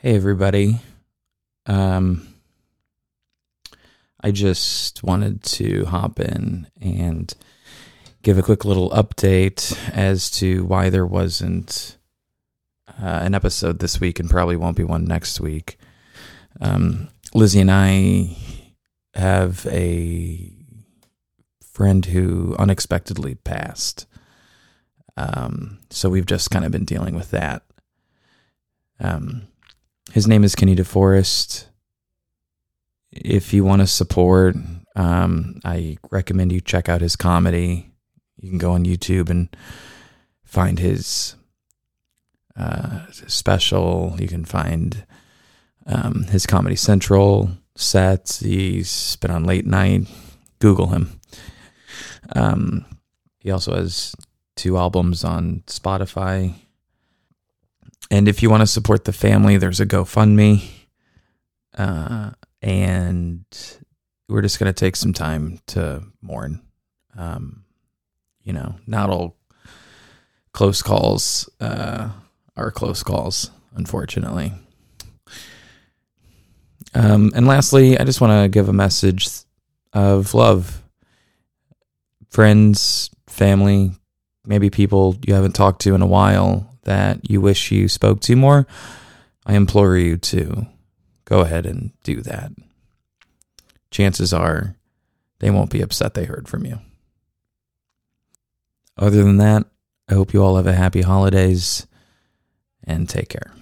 Hey, everybody. Um, I just wanted to hop in and give a quick little update as to why there wasn't uh, an episode this week and probably won't be one next week. Um, Lizzie and I have a friend who unexpectedly passed. Um, so we've just kind of been dealing with that. Um, his name is Kenny DeForest. If you want to support, um, I recommend you check out his comedy. You can go on YouTube and find his uh, special. You can find um, his Comedy Central sets. He's been on late night. Google him. Um, he also has two albums on Spotify. And if you want to support the family, there's a GoFundMe. Uh, and we're just going to take some time to mourn. Um, you know, not all close calls uh, are close calls, unfortunately. Um, and lastly, I just want to give a message of love. Friends, family, maybe people you haven't talked to in a while that you wish you spoke to more, I implore you to go ahead and do that. Chances are they won't be upset they heard from you. Other than that, I hope you all have a happy holidays and take care.